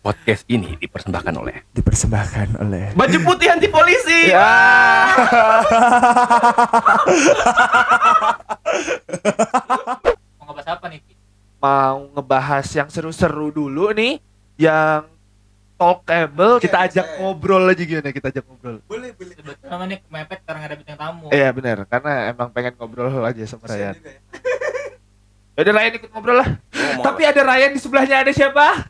Podcast ini dipersembahkan oleh dipersembahkan oleh Baju Putih Anti Polisi. ya Mau ngebahas apa nih? Mau ngebahas yang seru-seru dulu nih yang talkable Oke, kita ajak oke. ngobrol aja gimana kita ajak ngobrol boleh boleh Sebetulnya namanya kemepet karena ada bintang tamu. iya benar karena emang pengen ngobrol aja sama Ryan Kasian juga ya. Yaudah Ryan ikut ngobrol lah Ngomong tapi ada Ryan di sebelahnya ada siapa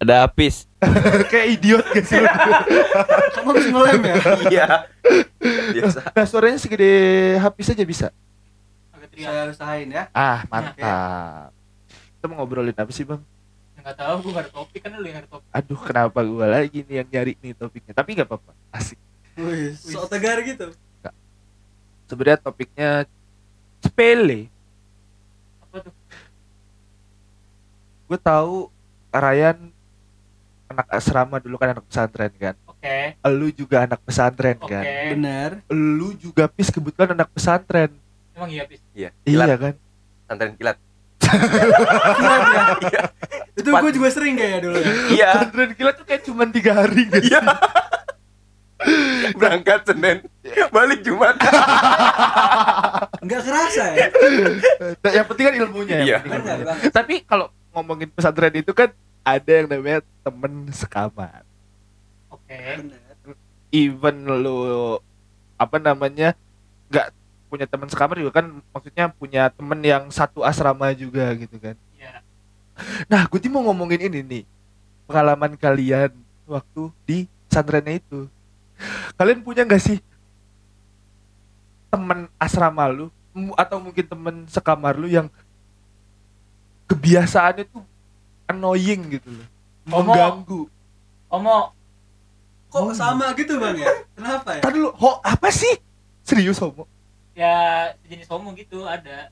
ada Apis. kayak idiot gak sih lu? kamu harus ngelem ya Iya. Biasa. nah suaranya segede habis aja bisa Agak teriak. saya usahain ya ah mantap kita mau ngobrolin apa sih bang Nggak tahu, gue nggak ada topik kan lu yang ada topik. aduh kenapa gua lagi nih yang nyari nih topiknya tapi nggak apa-apa asik Wih, sok tegar gitu sebenarnya topiknya sepele Apa tuh? gue tahu Ryan anak asrama dulu kan anak pesantren kan Oke, lu juga anak pesantren oke. kan benar lu juga pis kebetulan anak pesantren Emang iya, Pis? Iya. iya kan Santren kilat. Kilat ya? Iya. itu gue juga sering kayak dulu ya Iya. pesantren kilat tuh kayak cuma tiga hari gitu Iya. Berangkat Senin, balik Jumat. nggak kerasa ya yang penting kan ilmunya Iya. banget. tapi kalau ngomongin pesantren itu kan ada yang namanya temen sekamar Oke. benar even lu apa namanya nggak punya teman sekamar juga kan maksudnya punya temen yang satu asrama juga gitu kan Iya. nah gue mau ngomongin ini nih pengalaman kalian waktu di pesantrennya itu kalian punya nggak sih temen asrama lu atau mungkin temen sekamar lu yang kebiasaannya tuh annoying gitu loh. Ngomong. mengganggu. Omo, kok sama gitu bang ya? Kenapa ya? Tadi lu ho apa sih? Serius homo. Ya sejenis homo gitu ada.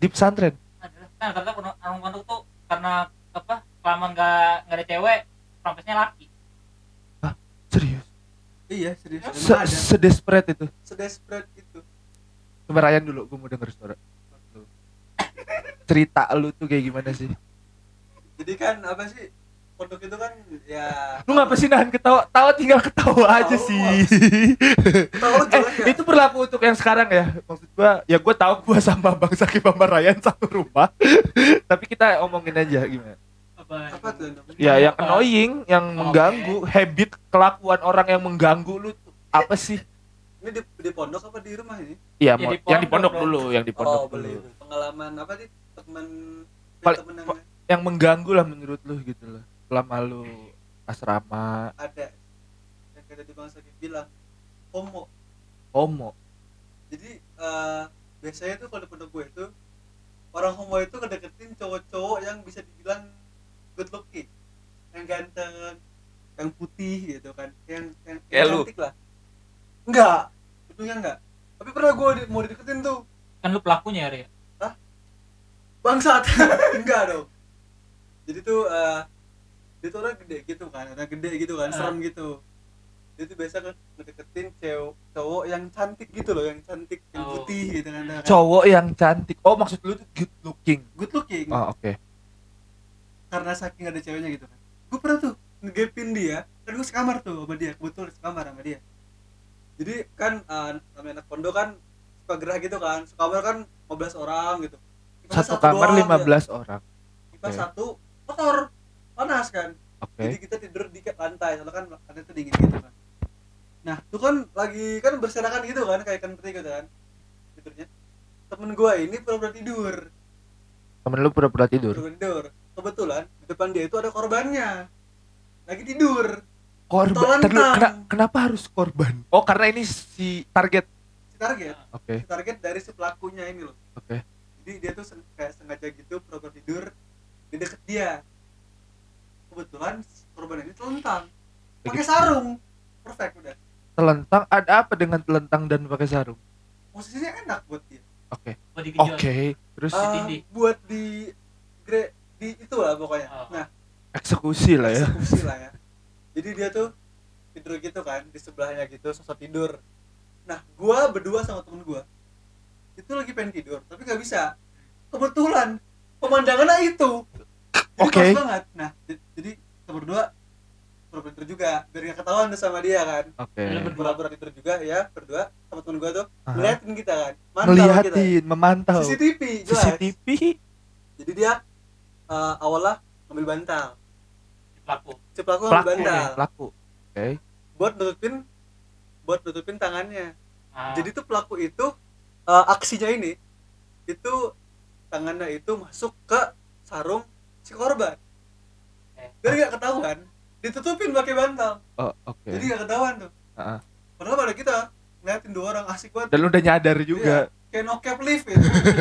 di pesantren? Ada. Kan karena orang pondok tuh karena apa? Kelamaan nggak nggak ada cewek, prampesnya laki. serius? Iya serius. Se sedesperate itu? Sedesperate gitu coba Ryan dulu gue mau denger suara. Cerita lu tuh kayak gimana sih jadi kan apa sih pondok itu kan ya lu ngapa sih nahan ketawa? Tawa tinggal ketawa aja Tahu, sih. tahu eh ya? itu berlaku untuk yang sekarang ya. Maksud gua ya gua tahu gua sama bang Saki sama Ryan satu rumah. Tapi kita omongin aja gimana? Apa? apa tuh? Ya yang Apa? annoying yang Oke. mengganggu habit kelakuan orang yang mengganggu lu apa sih? Ini di, di pondok apa di rumah ini? Iya, Ya, di yang di pondok dulu, yang di pondok oh dulu. pengalaman apa sih? Teman Paling- temen yang Yang mengganggu lah menurut lu gitu loh. Selama lu asrama. Ada. Yang kayak tadi bang Saki bilang homo. Homo. jadi eh, biasanya tuh kalau di pondok gue itu orang homo itu ngedeketin cowok-cowok yang bisa dibilang good looking. Yang ganteng yang putih gitu kan. Yang yang, yang cantik lah. Enggak. Tentunya enggak. Tapi pernah gue di- mau dideketin tuh. Kan lu pelakunya ya, bangsat. Enggak dong jadi tuh eh, dia tuh orang gede gitu kan orang gede gitu kan Ah. serem gitu dia tuh biasa kan ngedeketin cewek cowok yang cantik gitu loh yang cantik yang Oh. putih gitu kan Cowok yang cantik. Oh, maksud lu tuh good looking. good looking Oh, oke. karena saking ada ceweknya gitu kan gue pernah tuh ngegepin dia kan gue sekamar tuh sama dia kebetulan sekamar sama dia jadi kan uh, namanya anak pondok kan suka gerah gitu kan sekamar kan 15 orang gitu Kipas Satu kamar doang, 15 orang. ya. kipas Oke. satu kotor panas kan Oke. jadi kita tidur di lantai soalnya kan lantai itu dingin gitu kan nah itu kan lagi kan berserakan gitu kan kayak ikan putih gitu kan tidurnya temen gue ini pura-pura tidur Temen lu pura-pura tidur. pura-pura tidur kebetulan di depan dia itu ada korbannya lagi tidur Korban. Kena- kenapa harus korban? Oh, karena ini si target. si target Oke. si target dari si pelakunya ini loh Oke. jadi dia tuh sen- kayak sengaja gitu pura-pura tidur di deket dia kebetulan korban ini telentang pakai sarung perfect udah Telentang ada apa dengan telentang dan pakai sarung? posisinya enak buat dia Oke. Buat Oke. dikejut. Terus Ditindih. buat di gre di itu lah pokoknya Oh. nah eksekusi lah ya. eksekusi lah ya jadi dia tuh tidur gitu kan di sebelahnya gitu sosok tidur nah gua berdua sama temen gua itu lagi pengen tidur tapi nggak bisa kebetulan pemandangannya itu Pas banget nah jadi kita berdua pura tidur juga biar gak ketahuan tuh sama dia kan Oke. Berdua. pura-pura tidur juga ya berdua sama temen gua tuh Aha. ngeliatin kita kan Mantau Ngeliatin, memantau. kita CCTV jelas CCTV. jadi dia eh, awalnya ngambil bantal pelaku si pelaku ngambil bantal Pelaku. Oke. buat nutupin buat nutupin tangannya Ah, jadi tuh pelaku itu eh, aksinya ini itu tangannya itu masuk ke sarung si korban Eh. biar gak ketahuan ditutupin pakai bantal Oh, oke. jadi gak ketahuan tuh Ah. padahal pada kita ngeliatin dua orang asik banget Dan lu udah nyadar juga. kayak no cap lift ya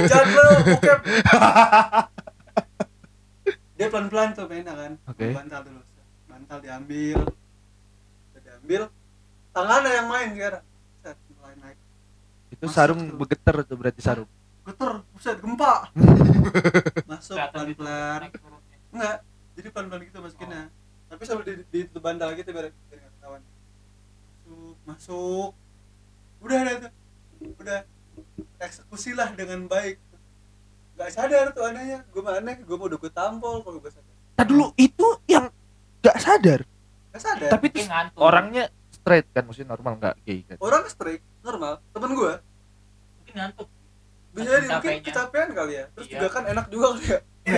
jangan lo bokep dia pelan pelan tuh mainnya kan Oke. bantal dulu bantal diambil udah diambil tangannya yang main sekarang mulai naik Itu Masuk sarung tuh. bergetar tuh berarti sarung. Geter buset gempa. Masuk pelan gitu, pelan turunnya. enggak jadi pelan pelan gitu masukinnya. Tapi sambil di, di, di bantal gitu biar biar nggak ketahuan. Masuk masuk. Udah ada tuh. Udah eksekusi lah dengan baik. Nggak sadar tuh anehnya. Gue mah aneh gue mau udah gue tampol kalau gue sadar. Tadi dulu itu yang gak sadar. nggak sadar. Tapi ngantuk. orangnya straight kan, maksudnya normal nggak gay kan. orang straight normal. Temen gue mungkin ngantuk bisa jadi mungkin kecapean kali ya terus Iya. juga kan enak juga kali ya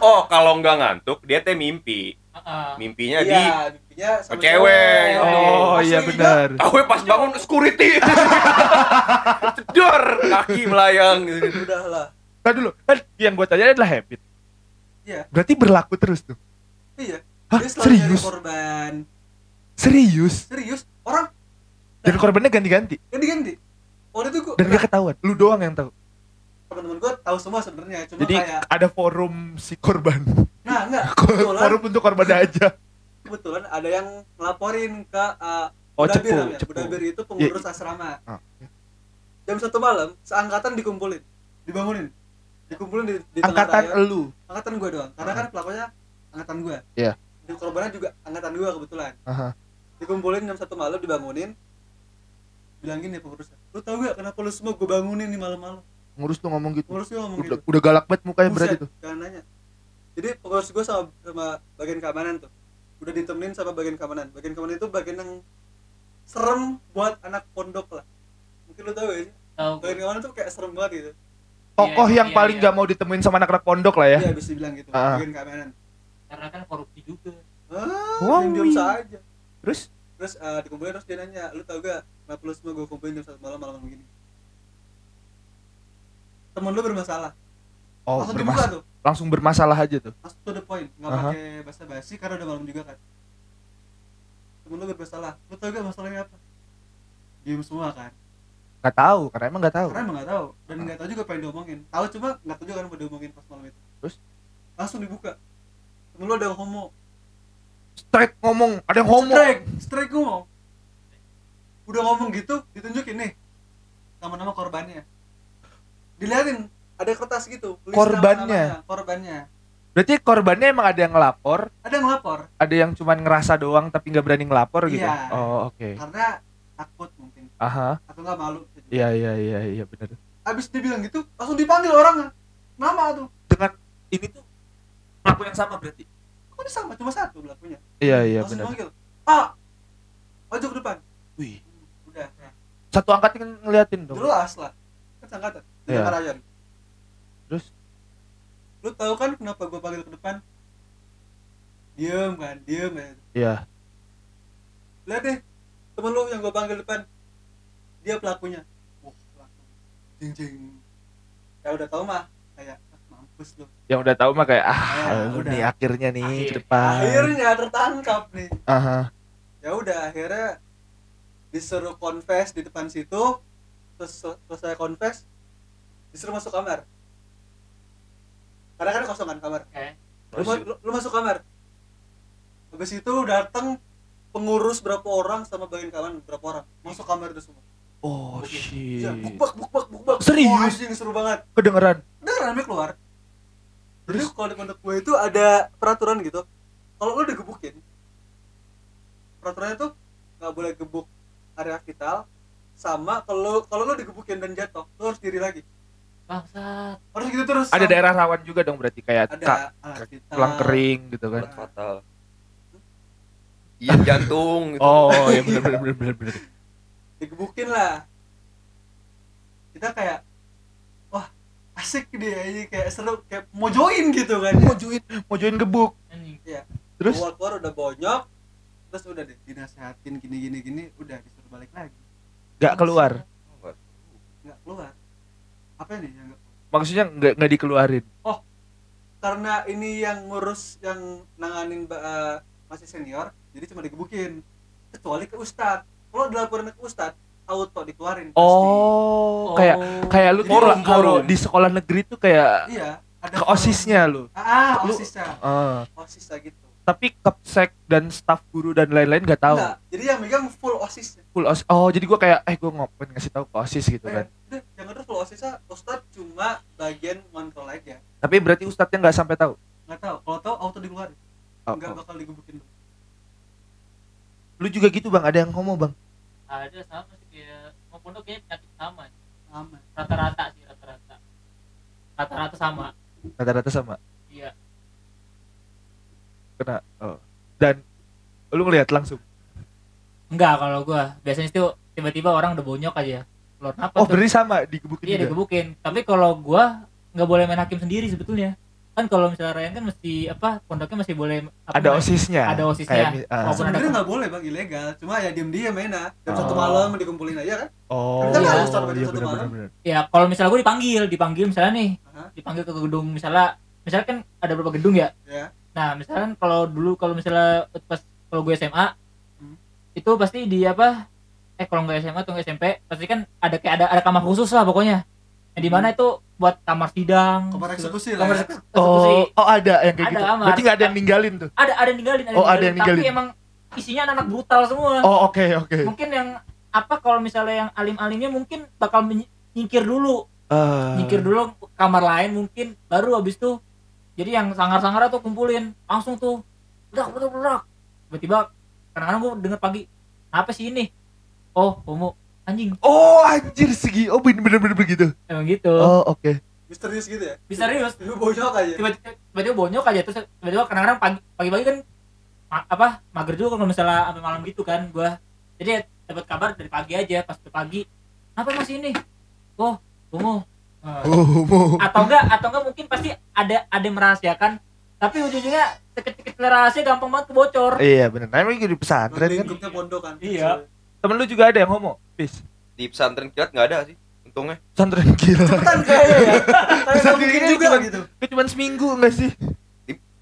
Oh, kalau nggak ngantuk, dia teh mimpi. Heeh. Mimpinya di iya mimpinya sama cewek. Oh Asli, iya benar. Tahu ya, pas bangun security. Cedor, kaki melayang gitu. udah lah Tadi dulu, kan yang gue tanya adalah habit. Iya. Berarti berlaku terus tuh. iya Hah, dia selalu nyari serius? korban Serius. serius orang Dan korbannya ganti-ganti ganti ganti waktu itu gue dan gak ketahuan. Lu doang yang tahu. teman-teman gue tahu semua sebenarnya cuma Jadi kayak ada forum si korban. nah enggak kebetulan forum untuk korban aja. kebetulan ada yang ngelaporin ke uh, Oh, Budabir cepu, namanya. cepu. Budabir itu pengurus asrama Ah, jam satu malam seangkatan dikumpulin dibangunin dikumpulin di, di tengah Angkatan raya. elu. angkatan gue doang karena kan pelakunya angkatan gue Iya. di korbannya juga angkatan gue kebetulan Aha. dikumpulin jam satu malam dibangunin bilang gini pengurusnya lu tau gak kenapa lu semua gue bangunin di malam-malam? Ngurus tuh ngomong gitu. pengurusnya ngomong Udah, gitu. udah galak banget mukanya berarti tuh. jangan nanya. Jadi pengurus gue sama sama bagian keamanan tuh udah ditemenin sama bagian keamanan. Bagian keamanan itu bagian yang serem buat anak pondok lah. Mungkin lu tahu ya sih? Tahu bagian keamanan tuh kayak serem banget gitu. Tokoh Iya, yang iya, paling iya. gak mau ditemuin sama anak-anak pondok lah ya. iya bisa dibilang gitu. Ah. bagian keamanan. Karena kan korupsi juga. Ah Wow. diam saja. Terus? Terus eh, dikumpulin terus dia nanya lu tau gak kenapa lu semua gue kumpulin jam satu malam malam begini. Temen lu bermasalah? Oh langsung bermas dibuka tuh. langsung bermasalah aja tuh. langsung to the point. Nggak Aha. pakai basa basi karena udah malam juga kan. Temen lu bermasalah. Lu tau gak masalahnya apa? Diem semua kan? Gak tahu karena emang gak tahu. karena emang nggak tahu. Dan nggak tahu juga yang diomongin. Tahu cuma nggak tahu juga kan apa diomongin pas malam itu. Terus? langsung dibuka. Temen lu ada yang homo. Straight ngomong, ada yang homo. strike strike ngomong udah ngomong gitu ditunjukin nih nama-nama korbannya diliatin ada kertas gitu Korbannya? korbannya Berarti korbannya emang ada yang ngelapor, ada yang ngelapor ada yang cuman ngerasa doang tapi nggak berani ngelapor gitu. Iya. Oh oke. karena takut mungkin Aha. atau nggak malu Iya iya iya iya benar. abis dia bilang gitu langsung dipanggil orangnya nama tuh Dengan ini tuh pelaku yang sama berarti. kok ini sama cuma satu pelakunya Iya iya langsung benar. dipanggil ah maju ke depan Wih. Udah nah, Satu angkatan ngeliatin dong. jelas lah. Kan sangkatan. Di Iya. Ryan Terus? Lu tahu kan kenapa gua panggil ke depan? Diem kan diem kan. Iya. lihat deh temen lu yang gua panggil depan. Dia pelakunya. Wah pelaku. Jing jing. Ya udah tahu mah kayak ah, mampus lu. Yang udah tahu mah kayak ah Ya, udah. nih akhirnya nih Akhir- depan. akhirnya tertangkap nih. Aha. ya udah akhirnya disuruh confess di depan situ terus selesai confess disuruh masuk kamar. Karena kan kosongan kamar? Oke lu, lu, lu masuk kamar. Habis itu datang pengurus berapa orang sama bagian kawan berapa orang? Masuk kamar itu semua. Oh shit. ya, bukbak bukbak bukbak Serius? Anjing seru banget. Kedengeran. udah rame keluar. Jadi kalau di pondok gue itu ada peraturan gitu. Kalau lu digebukin peraturannya tuh nggak boleh gebuk area vital sama kalau kalau lu digebukin dan jatuh lu harus diri lagi bangsat harus gitu terus Ada daerah rawan juga dong berarti kayak ada kak alat vital. tulang kering gitu kan. Fatal. Iya jantung gitu. Oh, ya benar benar benar benar benar. digebukin lah kita kayak wah asik dia ini kayak seru kayak mau join gitu kan Mau join, mau join gebuk. anjing Terus keluar keluar udah bonyok terus udah deh dinasehatin gini gini gini udah disuruh balik lagi nggak keluar. nggak keluar apa nih yang keluar? Maksudnya nggak nggak dikeluarin. karena ini yang ngurus yang nanganin eh, masih senior jadi cuma digebukin kecuali ke ustad kalau dilaporin ke ustad auto dikeluarin pasti. Oh, kayak kayak lu tuh kalau di sekolah negeri tuh kayak iya ada ke osisnya lu. ah Lu- osisnya Ah, osisnya gitu tapi kapsek dan staf guru dan lain-lain nggak tahu. Enggak, jadi yang megang full osisnya Full osis. Oh, jadi gua kayak eh gua ngapain ngasih tahu ke osis gitu kan. Eh, udah, yang ada full osisnya ustad cuma bagian kontrol aja Tapi berarti ustadznya nggak sampai tahu. nggak tahu kalau tahu auto dikeluarin Oh, nggak oh. bakal digebukin Lu juga gitu bang, ada yang ngomong bang. ada sama sih kayak mau pondok kayaknya penyakit sama aman rata-rata sih rata-rata rata-rata sama Rata-rata sama. Iya Kena. Oh. Dan lu ngelihat langsung. enggak kalau gua biasanya itu tiba-tiba orang udah bonyok aja keluar apa Oh, tuh berarti sama digebukin iya juga. digebukin tapi kalau gua nggak boleh main hakim sendiri sebetulnya kan kalau misalnya Ryan kan mesti apa pondoknya masih boleh apa Ada namanya? osisnya. Ada osisnya. Kayak. Maupun ada sebenarnya nggak boleh bang ilegal cuma ya diem diem main jam satu Oh. malam dikumpulin aja kan Oh, Kan harus start jam iya satu benar malam. benar. ya kalau misalnya gua dipanggil dipanggil misalnya nih Aha. dipanggil ke gedung misalnya misalnya kan ada beberapa gedung ya ya nah misalkan kalau dulu kalau misalnya pas kalau gue SMA Hmm. itu pasti di apa eh kalau nggak SMA atau nggak SMP pasti kan ada kayak ada ada kamar khusus lah pokoknya yang di mana itu buat kamar sidang Hmm. kamar eksekusi lah kamar ya. eksekusi Oh, oh ada yang kayak Ada gitu. kamar. Berarti nggak ada yang ninggalin tuh. ada ada yang ninggalin Oh, ada yang tapi ninggalin. emang isinya anak-anak brutal semua Oh, oke oke. mungkin yang apa kalau misalnya yang alim-alimnya mungkin bakal nyingkir dulu Ah. nyingkir dulu ke kamar lain mungkin baru habis tuh jadi yang sangar-sangar tuh kumpulin langsung tuh berak berak berak tiba-tiba kadang-kadang gue denger pagi apa sih ini? Oh homo. Anjing. Oh, anjir segi. Oh, bener-bener begitu. emang gitu. Oh, oke. misterius gitu ya? Bisa serius lu bonyok aja. Tiba-tiba tiba-tiba bonyok aja. Terus tiba-tiba kadang-kadang pagi pagi-pagi kan ma- apa mager juga kalau misalnya sampai malam gitu kan gua. Jadi dapat kabar dari pagi aja pas udah pagi apa masih ini? Oh homo Oh, atau enggak atau enggak mungkin pasti ada ada yang merahasiakan tapi ujung-ujungnya kecil-kecil rahasia gampang banget kebocor Iya, bener. Namanya di pesantren kan. lingkupnya pondok kan Iya. Temen lu juga ada yang homo? Pis. Di pesantren kilat nggak ada sih. Untungnya. Pesantren gila. cepetan kayaknya ya Pesantren mungkin juga cuma- gitu Itu cuma seminggu enggak sih?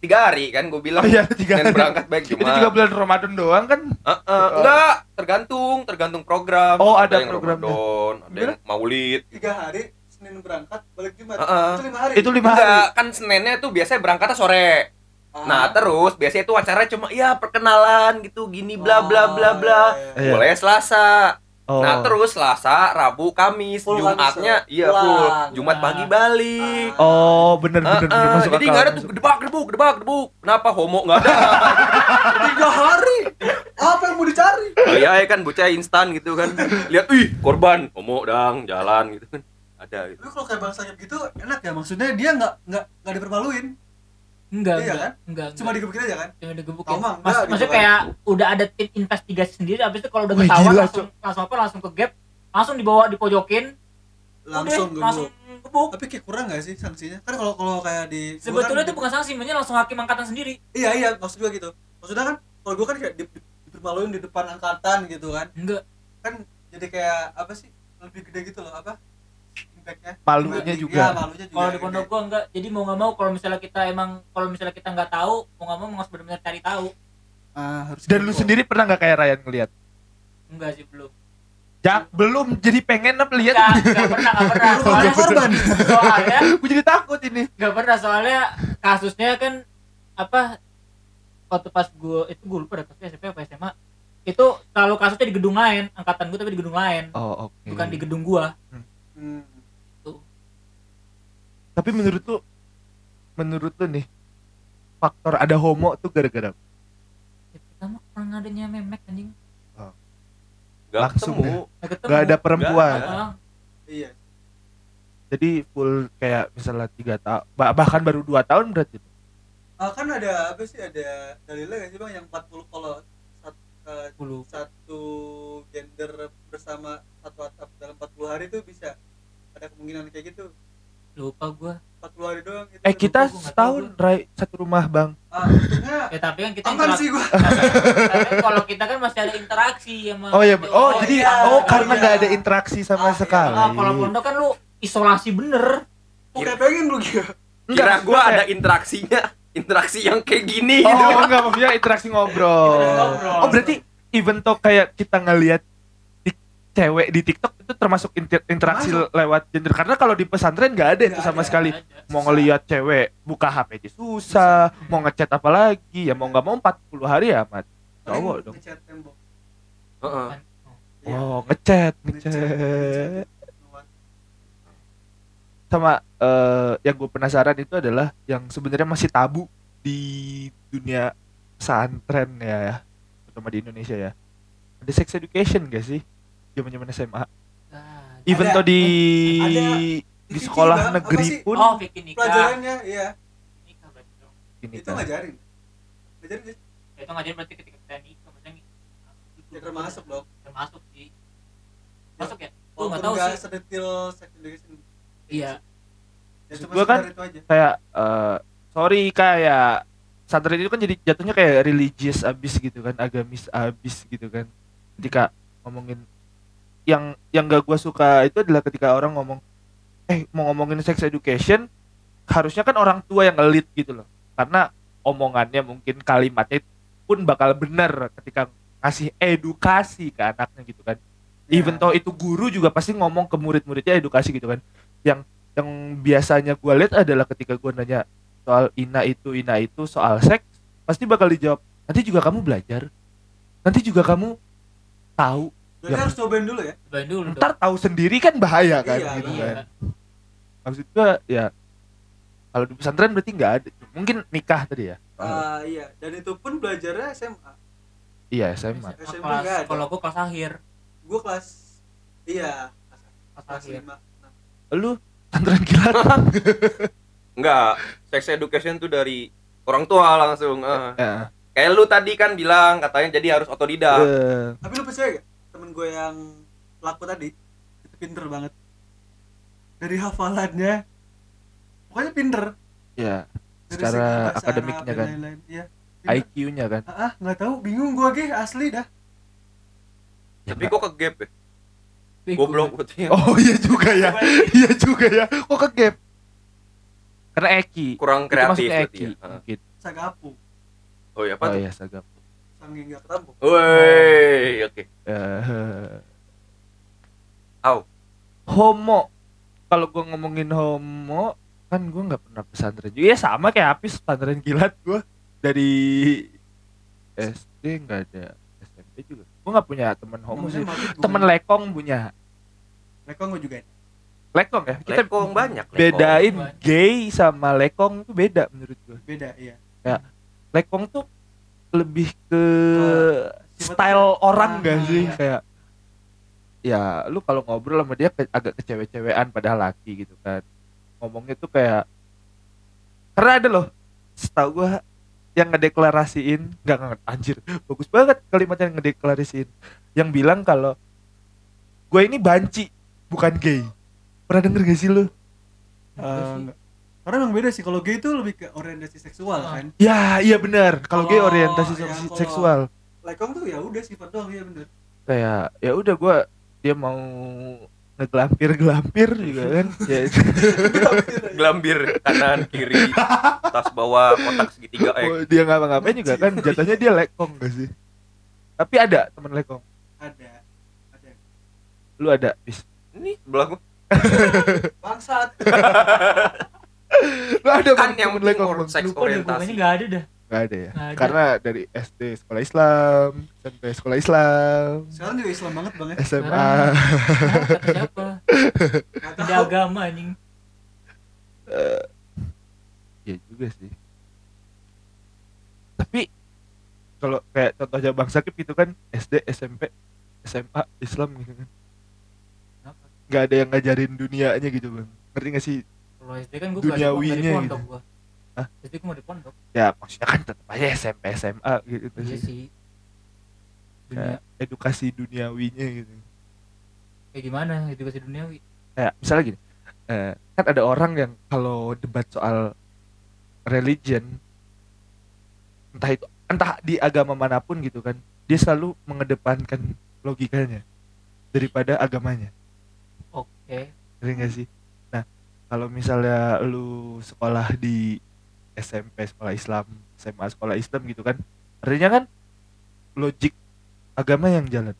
Tiga hari kan gue bilang. Oh iya, tiga hari. berangkat baik Itu cuma. juga bulan Ramadan doang kan? Heeh, enggak, tergantung, tergantung program. Oh, ada yang programnya. Ramadan, ada yang Maulid. tiga hari senin berangkat balik jumat Heeh. itu lima hari Itu lima hari. Enggak, kan Seninnya tuh biasanya berangkatnya sore. Ah. Nah, terus biasanya itu acaranya cuma ya perkenalan gitu, gini bla bla bla bla. Oh, iya, Iya. Mulai Selasa. Oh. Nah, terus Selasa, Rabu, Kamis, Full Jumatnya Kamis, iya pulang. full. Jumat Nah. pagi balik. Oh, bener Ah, bener, bener ah, masuk jadi nggak ada tuh gedebak gedebuk gedebak gedebuk kenapa homo nggak ada tiga hari apa yang mau dicari oh, iya ya kan bocah instan gitu kan lihat ih korban homo dang jalan gitu kan ada gitu. Tapi kalau kayak bang Sakib gitu enak ya? Maksudnya dia nggak nggak nggak dipermaluin. Enggak Iya enggak, kan? enggak cuma digebukin aja kan? Cuma digebukin Tau mah, Mas, enggak gitu maksudnya kan. kayak udah ada tim investigasi sendiri habis itu kalau udah ketahuan langsung langsung apa langsung ke gap langsung dibawa dipojokin. Langsung udah, langsung gebuk. Gebuk tapi kayak kurang nggak sih sanksinya? Kan kalau kalau kayak di sebetulnya kan itu bukan sanksi sebenarnya langsung hakim angkatan sendiri. Iya iya maksud gua gitu. Maksudnya kan kalau gua kan kayak di, di- dipermaluin di depan angkatan gitu kan. Enggak. Kan jadi kayak apa sih lebih gede gitu loh apa impactnya Malunya Dibanding- juga. iya, malunya juga kalau di gede. pondok gua enggak jadi mau nggak mau kalau misalnya kita emang kalau misalnya kita nggak tahu mau nggak mau harus benar-benar cari tahu ah, harus Dan lu gitu. sendiri pernah nggak kayak Ryan ngeliat? enggak sih belum Ya, belum. Jadi pengen apa lihat? enggak enggak pernah enggak pernah Lu soalnya korban soalnya Gue jadi takut ini. nggak pernah soalnya kasusnya kan apa waktu pas gua itu gua lupa kasusnya SMP apa SMA itu selalu kasusnya di gedung lain angkatan gua tapi di gedung lain Oh, oke. bukan di gedung gua hmm. Tapi menurut lu menurut lu nih faktor ada homo tuh gara-gara ya, pertama orang adanya memek anjing. Nggak Langsung ketemu. nggak ketemu. Gak ada perempuan. Ada. Heeh. iya. Jadi full kayak misalnya tiga tahun bahkan baru dua tahun berarti Ah, kan ada apa sih ada dalilnya gak sih bang yang 40 kalau sat- eh, 10 satu gender bersama satu atap dalam 40 hari itu bisa ada kemungkinan kayak gitu lupa gua 40 hari doang itu eh kita tahu setahun Rai satu rumah bang ah, ya tapi kan kita aman interak- sih gua tapi kalau kita kan masih ada interaksi sama oh ya oh, jadi iya. oh Oh, karena iya. nggak ada interaksi sama Ah, iya. sekali Ah, kalau pondok kan lu isolasi bener kayak pengen lu gitu Kira gua ada interaksinya, interaksi yang kayak gini Oh gitu. enggak maksudnya interaksi ngobrol. Interaksi ngobrol. Oh berarti even though kayak kita ngelihat cewek di TikTok itu termasuk inter- interaksi Termasuk. lewat gender karena kalau di pesantren nggak ada itu Nggak sama ada. sekali. Ada. Mau ngelihat cewek buka HP aja susah, mau ngechat apa lagi ya mau nggak mau 40 hari ya mat. Cowok dong. Tembok Heeh. Iya. Oh ngechat, Ngechat, ngechat. ngechat. Sama eh, yang gue penasaran itu adalah yang sebenarnya masih tabu di dunia pesantren ya, terutama di Indonesia ya. Ada sex education gak sih? Zaman-zaman SMA. Nah, Even Ada. though di Ada. di sekolah. Apa negeri sih? pun oh bikin nikah pelajarannya iya nikah berarti dong itu ngajarin ngajarin sih Ya, itu ngajarin berarti ketika kita nikah maksudnya ya termasuk dong termasuk sih masuk ya gua nggak tahu sih sedetil sex education iya ya gua kan kayak eh, sorry kayak pesantren itu kan jadi jatuhnya kayak religious abis gitu kan, agamis abis gitu kan. Ketika ngomongin yang yang gak gua suka itu adalah ketika orang ngomong eh mau ngomongin sex education harusnya kan orang tua yang ngelit gitu loh. Karena omongannya mungkin kalimatnya pun bakal benar ketika ngasih edukasi ke anaknya gitu kan. Ya. Even though itu guru juga pasti ngomong ke murid-muridnya edukasi gitu kan. Yang yang biasanya gue lihat adalah ketika gue nanya soal ina itu ina itu soal seks pasti bakal dijawab nanti juga kamu belajar nanti juga kamu tahu Berarti Ya. harus cobain dulu ya? Cobain dulu ntar tahu sendiri kan bahaya kan Iya, gitu iya. kan. Maksud gue ya kalau di pesantren berarti nggak ada. Mungkin nikah tadi ya? Ah, iya. Dan itu pun belajarnya SMA iya SMA Kelas- SMP nggak ada. kalau gua kelas akhir. Gua kelas iya kelas, kelas kelas akhir. lima enam. lu pesantren kilat Enggak, sex education tuh dari orang tua langsung. eh. ya, Kayak lu tadi kan bilang katanya jadi harus otodidak. eh, tapi lu percaya gak temen gue yang pelaku tadi itu pinter banget. Dari hafalannya pokoknya pinter. Ya dari Secara akademiknya kan. Iya, pinter. IQ-nya kan. Ah ah, nggak tahu bingung gua ge asli dah. Ya, Tapi kok ke gap ya? Goblok oh iya juga ya. Iya juga ya. Kok ke gap? Karena Eki. Kurang Itu kreatif maksudnya berarti Eki ya. Ah. mungkin. Sagapu. Oh iya, apa oh tuh? iya sangi nggak ketemu Woi, oke. Eh, Au. homo. Kalau gua ngomongin homo kan gua nggak pernah pesantren juga. Ya sama kayak Apis pesantren kilat gua. Dari SD nggak ada SMP juga. Gua nggak punya teman homo sih. temen lekong punya. Lekong gua juga ada. lekong ya? Kita Lekong banyak. lekong. bedain gay sama lekong itu beda menurut gua. Beda iya. Lekong tuh lebih ke style orang ah, gak sih? Iya. kayak ya lu kalau ngobrol sama dia ke- agak kecewe-cewean padahal laki gitu kan. Ngomongnya tuh kayak karena ada loh. Setahu gua yang ngedeklarasiin nggak nggak anjir bagus banget kalimatnya yang ngedeklarasiin. Yang bilang kalau gue ini banci bukan gay. Pernah denger gak sih lu? Nggak. Karena emang beda sih kalau gay itu lebih ke orientasi seksual Ah. kan? Ya iya benar kalau gay orientasi kalau- seksual. lekong tuh ya udah sifat doang ya bener. Kayak ya udah gua dia mau ngegelampir gelampir juga kan? Ya. Gelambir kanan kiri tas bawah kotak segitiga eh. Oh, dia ngapa-ngapain juga kan? Jatuhnya dia lekong gak sih? Tapi ada temen lekong. Ada ada. Lu ada bis? Ini sebelah gua. Bangsat lu ada kan yang penting Bang? seks lupa deh orientasi. Nggak ada dah. Nggak ada ya? Nggak ada. karena dari SD sekolah Islam SMP sekolah Islam. Sekarang juga Islam banget bang ya? SMA Ah, kata siapa? Tahu. agama anjing. Ya juga sih. Tapi kalau kayak contohnya Bang Sakip itu kan SD SMP SMA Islam gitu kan. Nggak ada yang ngajarin dunianya gitu bang. Ngerti gak sih kalau SD kan gue Duniawinya gitu. Hah? SD gue mau di pondok. Ya maksudnya kan tetap aja SMP SMA gitu iya sih. Sih dunia Kayak edukasi duniawinya gitu. Kayak gimana edukasi duniawi? Kayak misalnya gini. Eh, kan ada orang yang kalau debat soal religion entah itu entah di agama mana pun gitu kan dia selalu mengedepankan logikanya daripada agamanya. Oke. Ngerti gak sih kalau misalnya lu sekolah di SMP sekolah Islam SMA sekolah Islam gitu kan artinya kan logik agama yang jalan.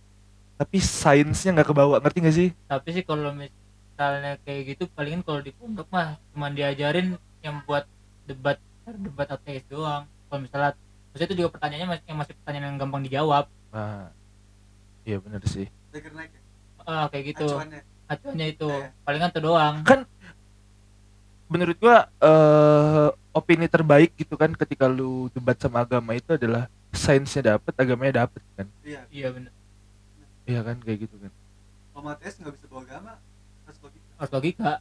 Tapi sainsnya nggak kebawa ngerti gak sih? Tapi sih kalau misalnya kayak gitu palingan kalau di pondok mah cuma diajarin yang buat debat debat ateis doang. Kalau misalnya maksudnya itu juga pertanyaannya masih yang masih pertanyaan yang gampang dijawab. Nah iya bener sih. Ah, kayak gitu. Acuannya. acuannya itu. Iya. palingan itu doang menurut gua eh opini terbaik gitu kan ketika lu debat sama agama itu adalah sainsnya dapet agamanya dapet kan Iya. iya bener iya kan kayak gitu kan Kalau mates nggak bisa bawa agama. Harus logika. harus logika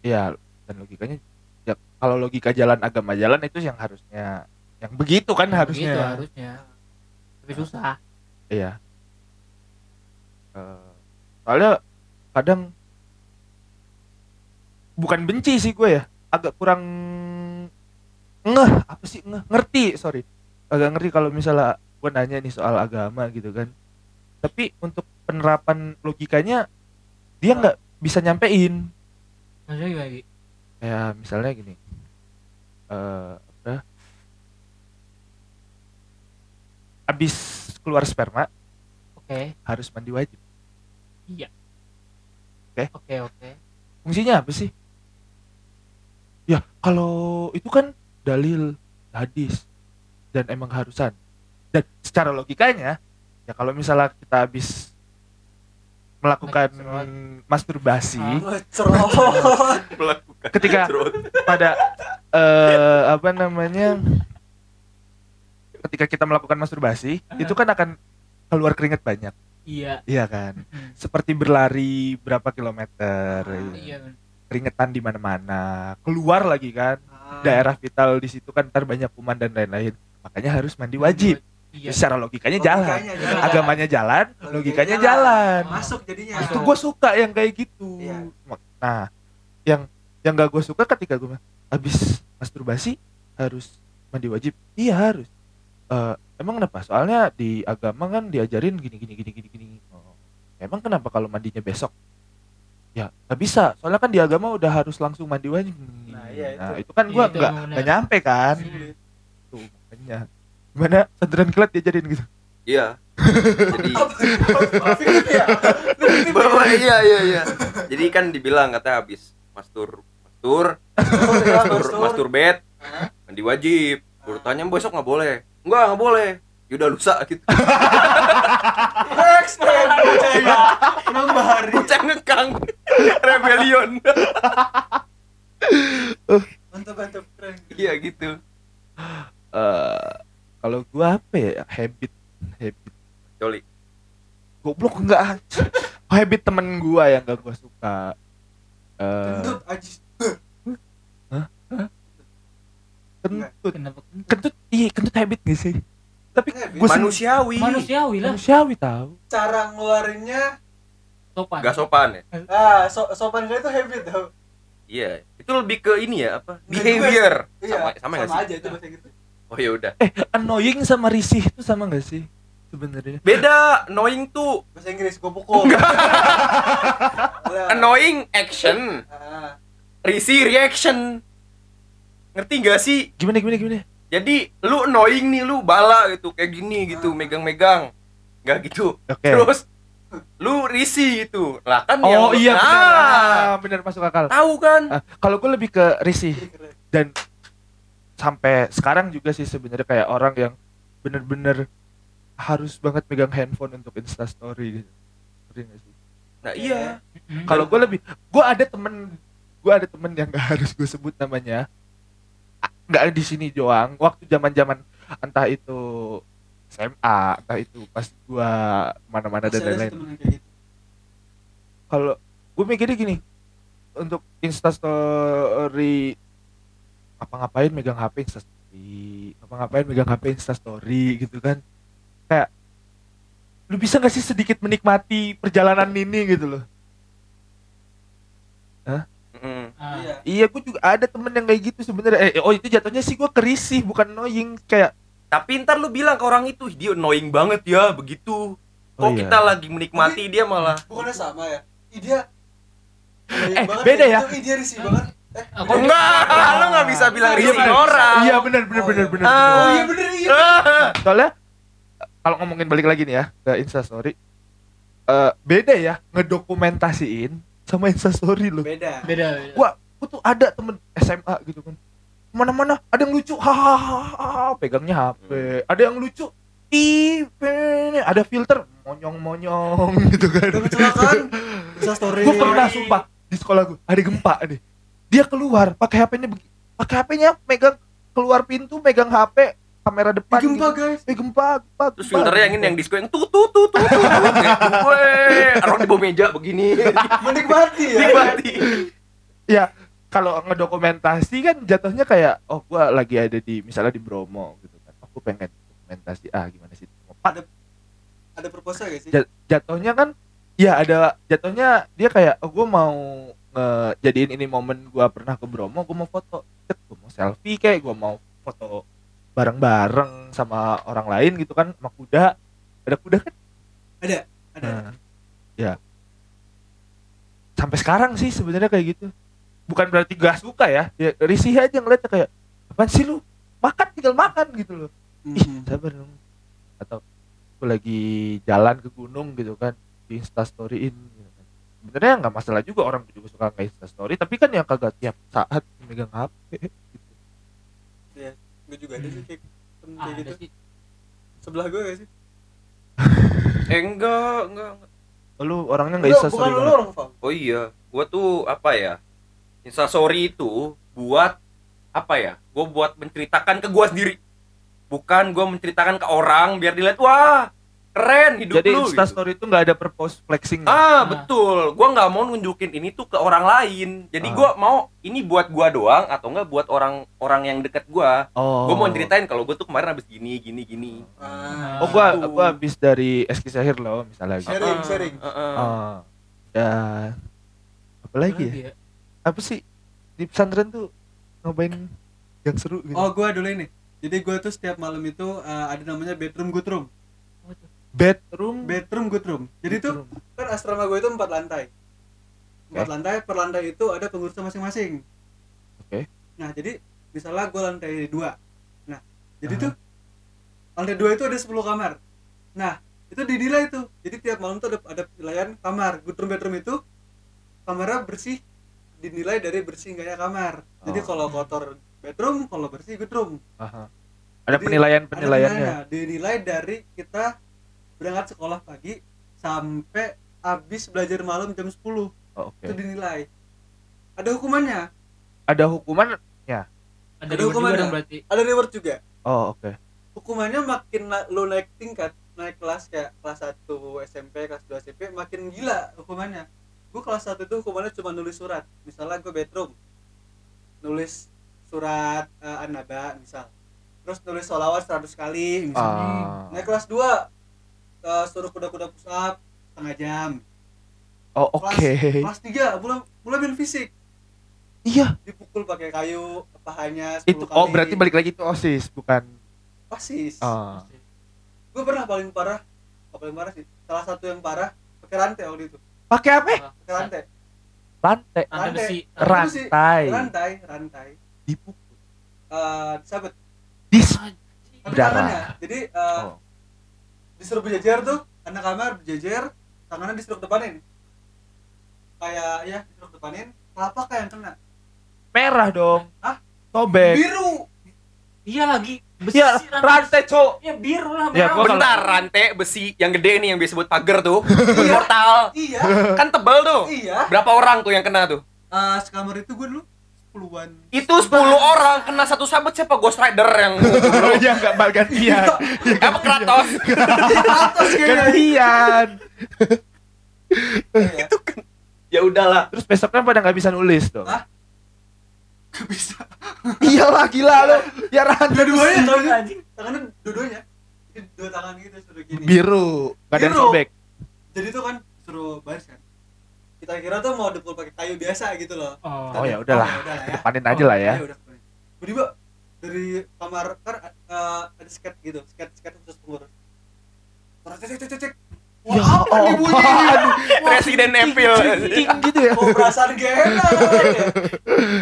Iya, dan logikanya ya kalau logika jalan agama jalan itu yang harusnya yang begitu kan Yang harusnya. begitu harusnya tapi susah Iya. Eh, soalnya kadang bukan benci sih gue ya, agak kurang ngeh apa sih ngeh ngerti sorry. Agak ngerti kalau misalnya gue nanya nih soal agama gitu kan. Tapi untuk penerapan logikanya dia nggak bisa nyampein. Maksudnya gimana Gi? kayak misalnya gini. Eh apa? Abis keluar sperma oke. harus mandi wajib. Iya. Oke. oke oke. Fungsinya apa sih ya kalau itu kan dalil hadis dan emang harusan. Dan secara logikanya ya kalau misalnya kita habis melakukan masturbasi melakukan ketika pada eh apa namanya ketika kita melakukan masturbasi itu kan akan keluar keringat banyak. Iya. Iya kan? Seperti berlari berapa kilometer. Ah, iya bener. Keringetan di mana-mana keluar lagi kan Ah. daerah vital di situ kan ntar banyak kuman dan lain-lain makanya harus mandi wajib iya secara logikanya jalan Logikanya jalan. agamanya jalan Logikanya logikanya jalan. jalan Masuk jadinya. itu gue suka yang kayak gitu Iya. nah yang yang gak gue suka ketika gue habis masturbasi harus mandi wajib iya harus Eh, emang kenapa soalnya di agama kan diajarin gini gini gini gini gini oh. emang kenapa kalau mandinya besok ya nggak bisa soalnya kan di agama udah harus langsung mandi wajib Nah, iya, nah itu. itu kan Iya, gua itu nggak nggak nyampe kan Iya. tuh makanya gimana sadaran kilat diajarin gitu Iya. Jadi Iya. bahwa iya iya iya. Jadi kan dibilang kata habis mastur mastur iya, mastur masturbate mandi wajib. Urutannya besok nggak boleh. Enggak nggak boleh. Yaudah lusa gitu. Next, percaya. Nambah hari. Bocah ngekang. Rebellion. Mantap mantap keren. Iya gitu. eh kalau gua apa ya habit habit Coli. goblok enggak habit temen gua yang gak gua suka eh Kentut ajis. kentut kenapa kentut? kentut iya kentut habit gak sih tapi Habit. gue Manusiawi. manusiawi lah manusiawi tahu Cara ngeluarinnya sopan Gak sopan ya? ah so sopan kali itu habit tau. Iya. Itu lebih ke ini ya apa? Behavior. Iya, Sama sama nggak sih? aja itu bahasa gitu. Oh ya udah. eh annoying sama risih itu sama gak sih sebenarnya Beda. Annoying tuh Bahasa Inggris gue pukul. Lah. annoying action, Ah, risih reaction. Ngerti gak sih? gimana gimana gimana Jadi lu annoying nih lu bala gitu kayak gini gitu megang-megang. Nggak gitu. oke Terus lu risih gitu. Lah kan oh yang- iya benar Ah, Ah, benar masuk akal tahu kan? Ah, kalau gue lebih ke risih keren. dan sampai sekarang juga sih sebenarnya kayak orang yang bener-bener harus banget megang handphone untuk insta story gitu Ngerti sih? Nah, iya. Kalau gue lebih gue ada temen gue ada temen yang gak harus gue sebut namanya Ah, nggak di sini doang waktu zaman zaman entah itu SMA entah itu pas gue mana-mana dan lain-lain gitu. kalau gue mikirnya gini untuk instastory apa ngapain megang HP instastory apa ngapain megang HP instastory gitu kan kayak lu bisa gak sih sedikit menikmati perjalanan ini gitu loh Mm. Ah. iya iya gue juga ada temen yang kayak gitu sebenarnya eh, oh itu jatuhnya sih gue kerisih bukan annoying kayak Tapi ntar lu bilang ke orang itu, "Ih, dia annoying banget ya, begitu. Kok Oh, iya. kita lagi menikmati dia malah bukannya sama ya Ih, dia Eh, banget beda ya? Ih, dia risih banget eh Ah, Oh, enggak, lu nggak bisa bilang Iya, risih bener. orang. iya benar benar Oh, benar iya. benar Ah. benar. oh iya bener iya Ah. soalnya kalau ngomongin balik lagi nih ya ke instastory eh beda ya ngedokumentasiin sama instastory lo beda. Beda beda. Gua gua tuh ada temen SMA gitu kan. Mana-mana ada yang lucu hahaha pegangnya HP ada yang lucu ih pe- ada filter monyong-monyong gitu kan. Udah kecelakaan bisa story gue pernah sumpah di sekolah gue ada gempa nih dia keluar pakai HP-nya pakai HP-nya megang keluar pintu megang HP kamera depan Ih, gempa gitu. guys eh gempa gempa Terus gempa, filternya yang ini yang disco yang tuh tuh tuh tuh tuh. Gue taruh di bawah meja begini. menikmati ya Nikmati. ya kalau ngedokumentasi kan jatuhnya kayak oh gua lagi ada di misalnya di Bromo gitu kan aku pengen dokumentasi ah gimana sih Pak, ada proposal gak sih Ja- jatuhnya kan ya ada jatuhnya dia kayak oh gua mau ngejadiin ini momen gua pernah ke Bromo gua mau foto gua mau selfie kayak gua mau foto bareng-bareng sama orang lain gitu kan sama kuda. Ada kuda kan? Ada ada. Nah, ya. Sampai sekarang sih sebenarnya kayak gitu. Bukan berarti gak suka ya ya risih aja ngeliatnya kayak apaan sih lu? Makan tinggal makan gitu loh. Ih Mhm. sabar dong. Atau aku lagi jalan ke gunung gitu kan di instastoryin gitu kan. sebenarnya nggak masalah juga orang juga suka nge instastory tapi kan yang kagak tiap saat megang HP gitu. Gue juga ada sih kayak temen ah, kayak gitu sih sebelah gue gak sih Eh enggak, enggak. enggak. Oh, lu orangnya nggak instastory bukan lu orang Fam Oh iya, gua tuh apa ya? Instastory itu buat apa ya? Gua buat menceritakan ke gua sendiri. Bukan gua menceritakan ke orang biar dilihat wah keren hidup jadi lu. gitu. instastory itu nggak ada purpose flexing Ah, Ah. betul. Gua nggak mau nunjukin ini tuh ke orang lain. Jadi Ah. gua mau ini buat gua doang atau enggak buat orang-orang yang deket gua. oh Gua mau ceritain kalau gua tuh kemarin habis gini gini gini. ah, Oh gua Gitu. gua habis dari Eski Sahir loh misalnya gitu. Sharing, Ah, sharing. ah, ah. Oh. Dan apa lagi ya? ya? Apa sih di pesantren tuh ngapain yang seru gitu? oh gue dulu ini jadi gue tuh setiap malam itu uh, ada namanya bedroom good room bedroom. bedroom good room jadi tuh bedroom. kan asrama gue itu empat lantai empat Oke. lantai per lantai itu ada pengurusnya masing-masing Oke. nah jadi misalnya gue lantai dua nah jadi Aha. tuh lantai dua itu ada 10 kamar nah itu dinilai tuh jadi tiap malam tuh ada ada penilaian kamar good room bedroom itu kamarnya bersih dinilai dari bersih enggaknya kamar jadi Oh. kalau kotor bedroom kalau bersih good room Aha. Ada Jadi, penilaian penilaiannya. dinilai dari kita berangkat sekolah pagi sampai habis belajar malam jam 10 Oh, Oke. itu dinilai. Ada hukumannya? Ada hukuman? ada Ada reward juga berarti. Ada reward juga. Oh oke. hukumannya makin na- lo naik tingkat naik kelas kayak kelas 1 SMP kelas 2 SMP makin gila hukumannya. Gue kelas 1 itu hukumannya cuma nulis surat. Misalnya gue bedroom. Nulis surat eh, an-naba misal. Terus nulis sholawat 100 kali misalnya Ah. naik kelas 2 eh, suruh kuda-kuda push up setengah jam Oh oke. kelas 3 mulai mulai main fisik Iya. dipukul pakai kayu pahanya 10 Itu kali oh berarti balik lagi itu osis bukan. pasis Ah. gue pernah paling parah apa paling parah sih salah satu yang parah pakai rantai waktu itu Pakai apa? pakai rantai Lantai. rantai besi Ran- besi. Rantai. rantai rantai Dipukul. eh sabet Dis. Berdarah. jadi eh, Oh. Disuruh berjajar tuh anak kamar berjajar tangannya disuruh depanin kayak ya disuruh depanin telapak kayak yang kena Merah dong. Hah? Sobek. biru iya lagi besi Iya, rantai, Cok. ya biru lah Ya, gua Bentar, rantai besi yang gede nih yang biasa buat pagar tuh. Portal. iya Kan tebal tuh. iya Berapa orang tuh yang kena tuh? Eh, sekamar itu gue dulu sepuluhan Itu 10 orang kena satu sahabat siapa Ghost Rider yang Oh iya enggak bal gantian. apa Kratos? kayaknya gantian. Iya. ya udahlah terus besoknya pada nggak bisa nulis dong Hah? Gak bisa. iyalah gila lo ya rantai Dua-duanya Anjing, tangannya, anjing. tangannya dua-duanya. Dua tangan gitu suruh gini. biru gak ada yang Biru. sobek Jadi tuh kan suruh baris kan. Kita kira tuh mau depul pakai kayu biasa gitu loh. Oh. oh ya udahlah Oh, ya udahlah ya. depanin aja lah ya. Tiba-tiba dari kamar kan eh, ada sket gitu, sket sket khusus pengurus. Suara cek cek cek cek. Wah, Ya apa nih bunyi? Resident Evil ting gitu ya Oh, perasaan gak enak. ya.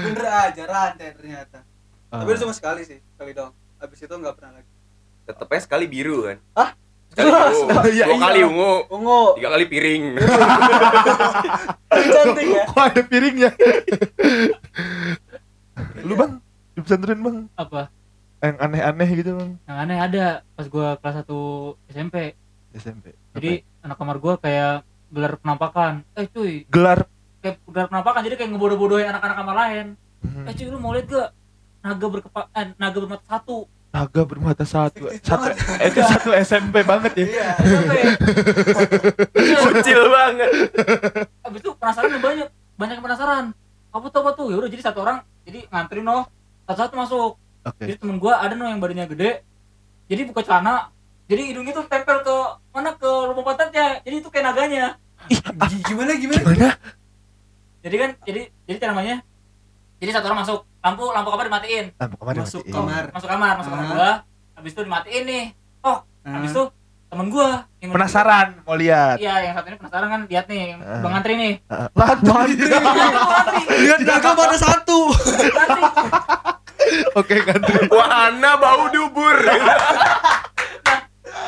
Bener aja rantai ternyata. Ah. Tapi itu cuma sekali sih, sekali doang. Habis itu nggak pernah lagi. tetepnya sekali biru kan Hah? Sekali Iya, dua iya. kali ungu Ungu, tiga kali piring cantik ya. kok ada piringnya lu bang di pesantren bang Apa? yang aneh-aneh gitu bang Yang aneh ada pas gua kelas 1 SMP. SMP Jadi anak kamar gua kayak gelar penampakan. Eh cuy, gelar kayak gelar penampakan jadi kayak ngebodoh-bodohin anak-anak kamar lain. Hmm. Eh cuy lu mau lihat gak? Naga berkepa eh, naga bermata satu. Naga bermata satu satu itu satu SMP banget ya Iya. SMP. Kecil banget Abis itu penasaran tuh banyak, banyak yang penasaran. Apa tuh apa tuh? Ya udah jadi satu orang jadi ngantri no satu-satu masuk. oke Jadi temen gua ada no yang badannya gede. Jadi buka celana. Jadi hidungnya tuh tempel ke mana ke lubang pantatnya. Jadi itu kayak naganya. G- Gimana gimana? gimana Jadi kan jadi jadi namanya. Jadi satu orang masuk, lampu lampu kamar dimatiin. ah, kemarin Masuk masih- kamar. Masuk kamar, masuk kamar Ah. gua. Habis itu dimatiin nih. Habis itu temen gua yang penasaran mau lihat Iya, yang satu ini penasaran kan lihat nih, Ah. bang ngantri nih. Ah, ngantri Iya, bang ngantri. Lihat naga pada satu. Oke ngantri wahana bau dubur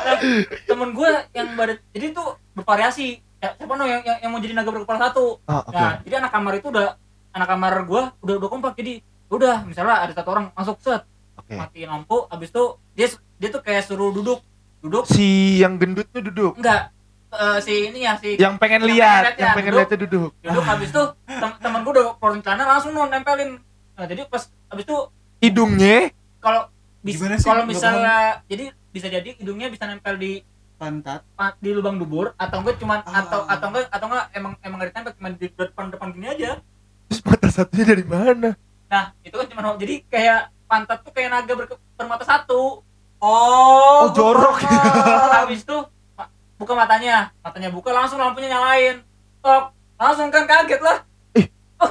Nah, temen gue yang badan jadi itu bervariasi ya, siapa no yang, yang, yang mau jadi naga berkepala satu ah oke nah jadi anak kamar itu udah anak kamar gue udah udah kompak. Jadi udah misalnya ada satu orang masuk set. Oke. Matiin lampu abis itu dia dia tuh kayak suruh duduk. Duduk. Si yang gendut tuh duduk? Enggak. Eh, si ini ya si yang pengen Yang lihat pengen lihat yang ya, pengen duduk. lihat tuh duduk. Duduk abis itu tem temen gue udah keluarin celana langsung non nempelin. Nah jadi pas abis itu hidungnya? kalau bis- Gimana sih? kalau Nggak misalnya jadi bisa jadi hidungnya bisa nempel di Pantat. pa- di lubang dubur atau enggak cuman Ah. atau atau enggak atau enggak emang emang gak ditempel cuma di depan depan gini aja terus mata satunya dari mana? Nah itu kan cuma jadi kayak pantat tuh kayak naga bermata satu. Oh, Oh, jorok. habis itu buka matanya. Matanya buka langsung lampunya nyalain. Tok langsung kan kaget lah.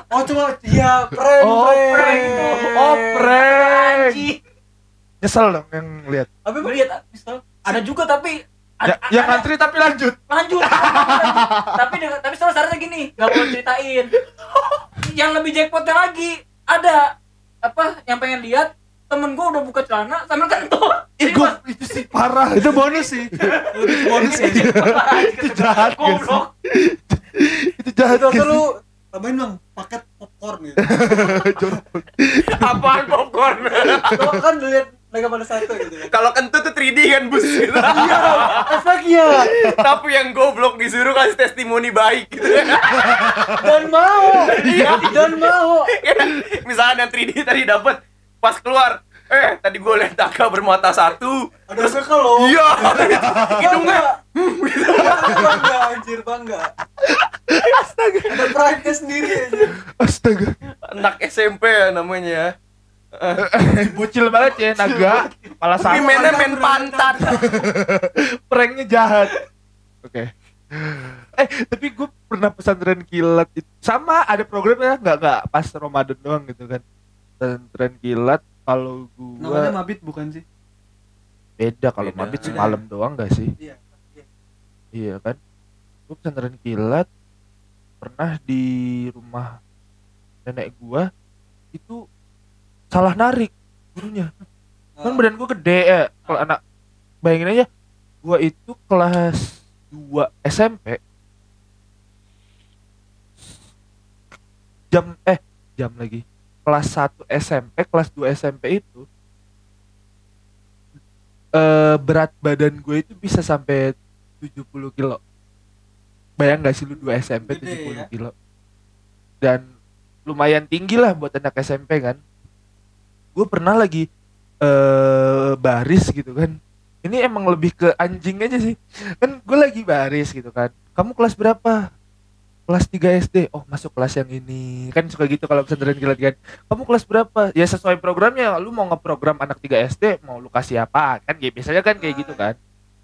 Oh, cuma iya, prank, Oh, prank. itu. oh prank. Nyesel dong yang lihat. Gue lihat ada juga tapi ya, ada, yang ada- ngantri tapi lanjut. Lanjut. Tapi dengan- tapi soal syaratnya gini nggak mau ceritain yang lebih jackpotnya lagi. Ada apa yang pengen lihat temen gue udah buka celana sambil kentut. Ih, Jadi gua- pas- itu sih parah. Itu bonus sih. Lebih ke bonus sih. itu jahat guys Goblok. itu jahat Itu guys lu tambahin bang paket popcorn gitu. apaan popcorn? Lo kan lihat naga pada satu gitu kan. kalau kentut tuh 3D kan bus gitu. Efeknya tapi yang goblok disuruh kasih testimoni baik gitu. dan mau. Iya. Dan mau. misalnya yang 3D tadi dapat pas keluar eh tadi gue lihat naga bermata satu Ada efeknya lo. iya hidungnya bangga anjir bangga. astaga Ada pride sendiri anjir. astaga anak SMP ya namanya bocil banget ya naga. Kepala tapi satu mainnya main pantat. Pranknya jahat. Oke. Eh tapi gue pernah pesantren kilat itu sama ada programnya. Nggak nggak pas Ramadan doang gitu kan. Pesantren kilat kalau Namanya gua mabit bukan sih? beda kalau mabit semalam doang gak sih? Iya. iya. iya kan? Gue pesantren kilat pernah di rumah nenek gua itu salah narik gurunya. Kan Ah, badan gua gede ya. Kalau anak bayangin aja gua itu kelas 2 SMP jam eh jam lagi. Kelas 1 SMP kelas 2 SMP itu eh berat badan gue itu bisa sampai 70 kilo. Bayang gak sih lu 2 SMP Gede 70 ya. kilo? Dan lumayan tinggi lah buat anak SMP kan gue pernah lagi eh baris gitu kan. Ini emang lebih ke anjing aja sih. Kan gue lagi baris gitu kan. Kamu kelas berapa? Kelas 3 SD oh masuk kelas yang ini. Kan suka gitu kalau pesantren kilat kan. Kamu kelas berapa? Ya sesuai programnya. Lu mau ngeprogram anak 3 SD mau lu kasih apa? Kan kayak biasanya kan kayak gitu kan.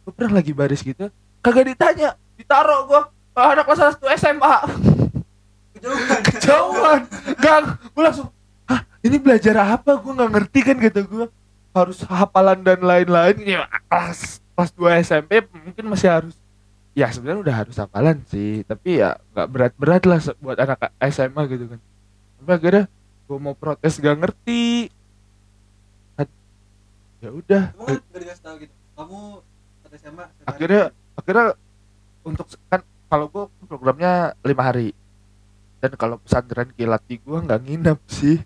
Gue pernah lagi baris gitu. Kagak ditanya. Ditaruh gua. Ke anak kelas 1 SMA Kejauhan. kejauhan. Gang. Gue langsung ini belajar apa? Gue nggak ngerti kan kata gue harus hafalan dan lain-lain. Ya kelas kelas 2 SMP mungkin masih harus. Ya sebenarnya udah harus hafalan sih. Tapi ya nggak berat-berat lah buat anak SMA gitu kan. Sampai akhirnya gue mau protes gak ngerti. Ya udah. Kan gitu. Kamu saat SMA. setiap hari akhirnya akhirnya untuk kan kalau gue programnya lima hari. Dan kalau pesantren kilat di gue nggak nginep sih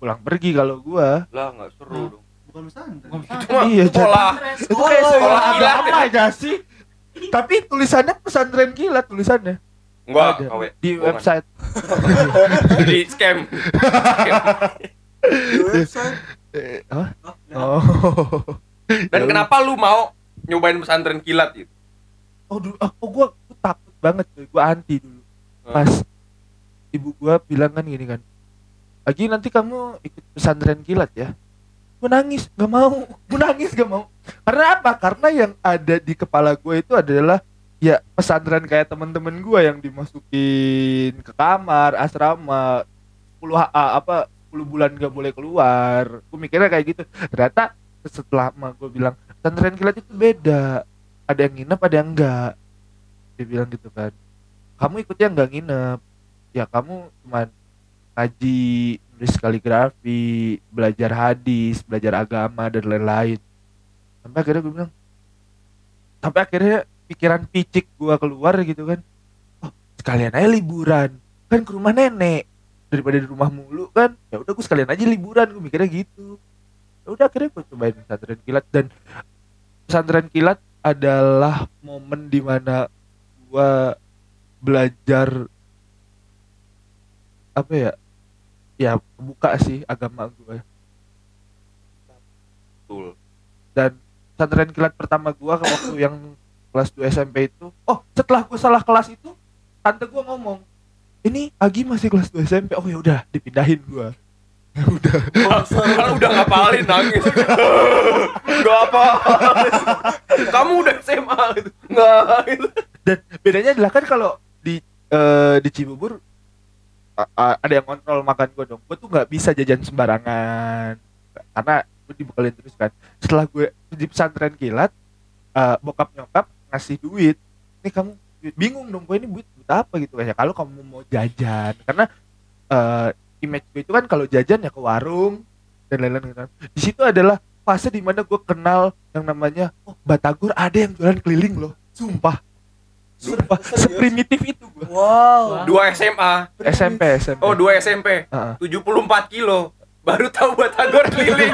pulang pergi kalau gue lah nggak seru dong bukan pesantren. Bukan pesantren. Cuma Iya, sekolah itu kayak Oh, sekolah iya. agama aja sih tapi tulisannya pesantren kilat tulisannya enggak Ada. kawe di Bohongan. website di scam Di website. Eh, hah? Oh, nah. oh dan Ya kenapa lu mau nyobain pesantren kilat gitu oh dulu oh gue takut banget gue anti dulu Hmm. pas ibu gua bilang kan gini kan lagi nanti kamu ikut pesantren kilat ya. Gue nangis gak mau. Gue nangis gak mau. Karena apa? Karena yang ada di kepala gue itu adalah ya pesantren kayak temen-temen gue yang dimasukin ke kamar asrama 10 ha- ah, apa 10 bulan gak boleh keluar. Gue mikirnya kayak gitu. Ternyata setelah emak gue bilang pesantren kilat itu beda. Ada yang nginep ada yang enggak. Dia bilang gitu kan. Kamu ikutnya enggak nginep. Ya kamu cuman ngaji nulis kaligrafi belajar hadis belajar agama dan lain-lain. Sampai akhirnya gue bilang sampai akhirnya pikiran picik gua keluar gitu kan. Oh sekalian aja liburan. Kan ke rumah nenek. Daripada di rumah mulu kan. Ya udah gue sekalian aja liburan. Gue mikirnya gitu. Ya udah akhirnya gue cobain pesantren kilat. Dan pesantren kilat adalah momen di mana gua belajar apa ya ya buka sih agama gue betul. Dan pesantren kilat pertama gua ke waktu yang kelas 2 SMP itu oh setelah gua salah kelas itu tante gua ngomong ini Agi masih kelas 2 SMP oh ya udah dipindahin gua. Ya udah. Kalau udah ngapalin nangis. Nggak apa. Kamu udah SMA gitu. Nggak. Gitu dan bedanya adalah kan kalau di eh, di Cibubur ada yang kontrol makan gue dong. Gue tuh nggak bisa jajan sembarangan. Karena gue dibekalin terus kan. Setelah gue di pesantren kilat eh, bokap nyokap ngasih duit. Ini kamu bingung dong gue ini duit duit apa? Gitu kan. Ya kalau kamu mau jajan. Karena eh, image gue itu kan kalau jajan ya ke warung dan lain-lain gitu kan. Di situ adalah fase di mana gue kenal yang namanya oh Batagor ada yang jualan keliling loh. Sumpah sumpah seprimitif itu gue Wow. dua SMA SMP SMP oh dua SMP Heeh. 74 kilo. Baru tahu batagor keliling.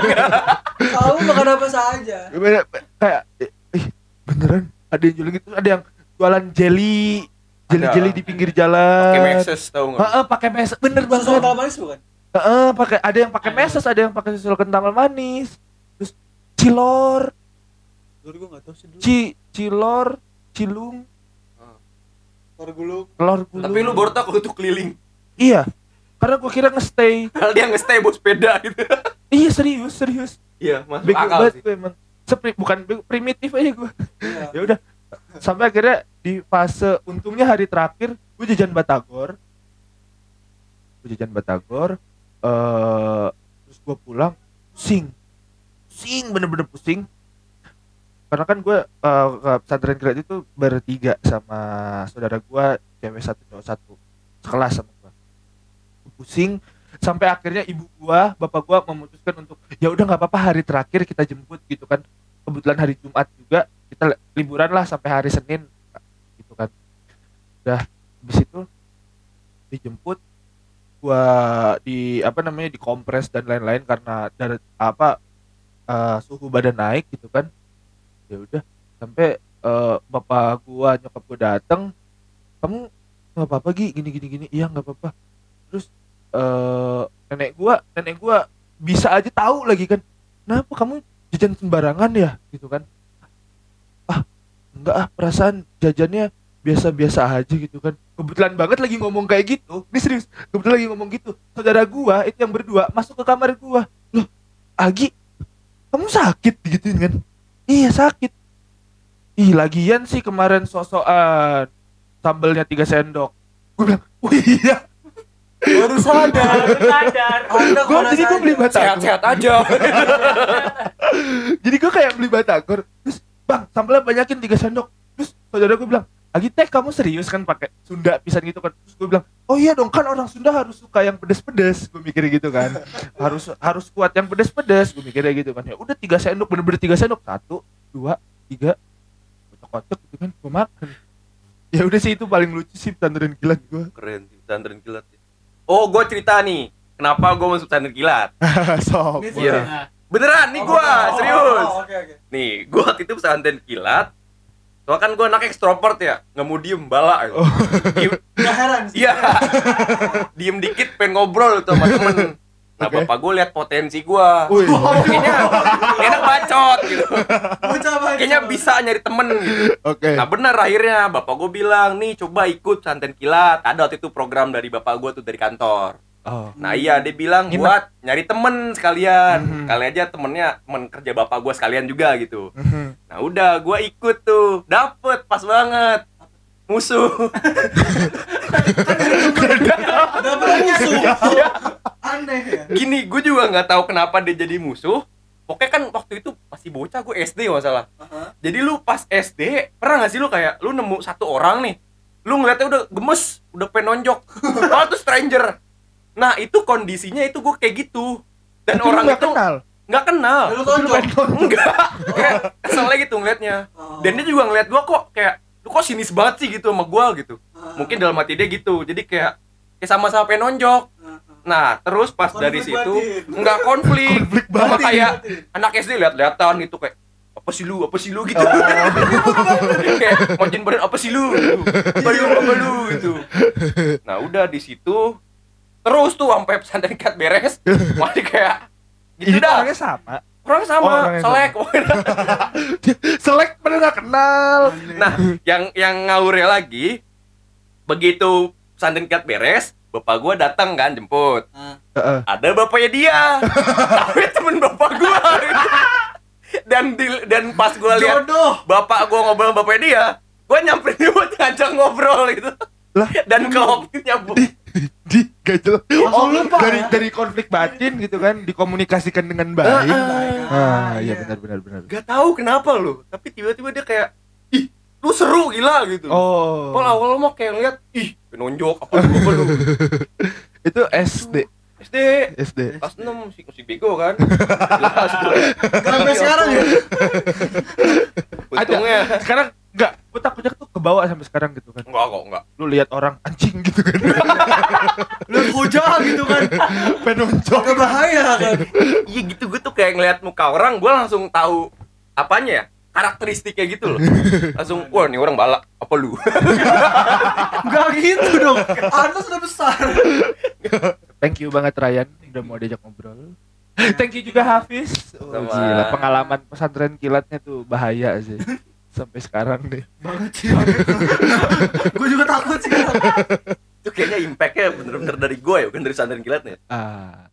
Tahu makan apa saja. Bener- kayak ih, beneran? Ada yang jualan gitu? Ada yang jualan jelly jelly di pinggir jalan. Pakai Maxes tahu nggak? Heeh, pakai meses. Bener Susu banget. kental manis bukan? Heeh, pakai ada yang pakai meses ada yang pakai susu kental manis. Terus cilor. Dulu gue gak tau sih dulu. ci cilor cilung Telur gulung. telur gulung. tapi lu baru tahu kalau itu keliling. Iya karena gua kira nge-stay. Padahal dia nge-stay bawa sepeda gitu. Iya serius serius. Iya masuk bego akal sih. gue emang. Sepri- bukan primitif aja gue Iya. ya udah sampai akhirnya di fase untungnya hari terakhir gue jajan batagor. Gue jajan batagor eh terus gue pulang pusing. Pusing bener-bener pusing karena kan gue eh, ke pesantren kilat itu bertiga sama saudara gue cewek satu cowok satu. Sekelas sama gue pusing sampai akhirnya ibu gua bapak gua memutuskan untuk ya udah nggak apa-apa hari terakhir kita jemput gitu kan. Kebetulan hari Jumat juga kita li- liburan lah sampai hari Senin gitu kan. Udah habis itu dijemput gua di apa namanya dikompres dan lain-lain karena dari apa eh, suhu badan naik gitu kan ya udah sampai eh, bapak gua nyokap gua datang kamu nggak apa-apa Gi? Gini gini gini. Iya nggak apa-apa. Terus eh nenek gua nenek gua bisa aja tahu lagi kan kenapa kamu jajan sembarangan ya? Gitu kan. Ah enggak ah perasaan jajannya biasa-biasa aja gitu kan. Kebetulan banget lagi ngomong kayak gitu. Ini serius kebetulan lagi ngomong gitu. Saudara gua itu yang berdua masuk ke kamar gua. Loh Agi kamu sakit? Digituin kan iya sakit. Ih lagian sih kemarin sosokan sambelnya tiga sendok. Gua bilang oh iya. Baru sadar. Sadar. Anda gua jadi gua beli batagor. sehat-sehat aja. Jadi gua kayak beli batagor terus bang sambelnya banyakin tiga sendok. Terus saudara gua bilang Agi teh kamu serius kan pakai Sunda pisan gitu kan? Terus gue bilang oh iya dong kan orang Sunda harus suka yang pedes-pedes. Gue mikirnya gitu kan. Harus harus kuat yang pedes-pedes. Gue mikirnya gitu kan. Ya udah tiga sendok bener-bener tiga sendok. Satu dua tiga. Kocok-kocok gitu kan gue makan. Ya udah sih itu paling lucu sih pesantren kilat gue keren sih pesantren kilat ya. oh gue cerita nih kenapa gue masuk pesantren kilat? Sok Ini Iya. beneran nih Oh, gue oh, serius. oh, oke oke. Nih gue waktu itu pesantren kilat Soalnya kan gue anak ekstrovert ya, nggak mau diem bala gitu. Diem, nggak heran sih Iya. diem dikit pengen ngobrol tuh sama temen. Nah Oke. bapak gue lihat potensi gue. Kayaknya enak bacot gitu. Kayaknya bisa nyari temen gitu. oke Nah benar akhirnya bapak gue bilang nih coba ikut santen kilat. Ada waktu itu program dari bapak gue tuh dari kantor. Oh Nah iya dia bilang Gimana? buat nyari temen sekalian. Mhm. Kali aja temennya temen kerja bapak gue sekalian juga gitu. Mhm. Nah udah gue ikut tuh dapet pas banget musuh dapat musuh aneh ya gini gue juga nggak tahu kenapa dia jadi musuh pokoknya kan waktu itu masih bocah gue SD nggak salah Aha. jadi lu pas SD pernah nggak sih lu kayak lu nemu satu orang nih lu ngeliatnya udah gemes udah pengen nonjok malah tuh stranger nah itu kondisinya itu gue kayak gitu. Dan Tapi lu orang nggak itu kenal? Nggak kenal. Tonjok. Enggak kayak kesel aja gitu ngeliatnya. Oh. dan dia juga ngeliat gua kok kayak lu kok sinis banget sih gitu sama gua gitu. Ah. mungkin dalam hati dia gitu. Jadi kayak kayak sama-sama pengen nonjok. Ah, ah. nah terus pas Konflik dari situ batin. nggak konflik. Konflik sama batin. kayak anak SD lihat-lihatan gitu kayak apa sih lu? Apa sih lu? gitu. Oh. kayak ngojin badan apa sih lu? gitu. apa lu? Apa lu? gitu. Nah udah di situ terus tuh sampai pesantren kat beres masih kayak gitu ini dah orangnya sama orangnya sama Oh, orangnya selek selek pernah nggak kenal. Nah, yang yang ngawurnya lagi begitu pesantren kilat beres, bapak gua datang kan jemput. Ah. Heeh. Ada bapaknya dia. Tapi temen bapak gua. dan di- dan pas gua lihat bapak gua ngobrol sama bapaknya dia, gua nyamperin dia buat ngajak ngobrol gitu. Lah, Dan nyambung. di gak jelas Langsung oh lupa dari ya? dari konflik batin gitu kan dikomunikasikan dengan baik. Ah, ah. Iya benar benar benar. Gak tahu kenapa lu, tapi tiba-tiba dia kayak ih, lu seru gila gitu. oh. Kalau awal mah kayak ngeliat, ih, penonjok apa lu apa lu. itu SD SD SD kelas 6 masih masih bego kan? Jelas sampai sekarang ya? Untungnya. Sekarang enggak gue takutnya tuh kebawa sampai sekarang gitu kan. Enggak kok enggak lu lihat orang anjing gitu kan. Lu hujah gitu kan. Penonjok agak bahaya kan. Iya gitu gue tuh kayak ngeliat muka orang gue langsung tahu apanya ya karakteristiknya gitu loh. Langsung wah ini orang balak apa lu? Enggak gitu dong. Anda sudah besar. Thank you banget Ryan. Udah mau diajak ngobrol. Thank you juga Hafiz. Oh, Sama. gila pengalaman pesantren kilatnya tuh bahaya sih sampai sekarang deh. Banget sih. Gue juga takut sih. Itu kayaknya impactnya bener-bener dari gue ya bukan dari sandran kilatnya ah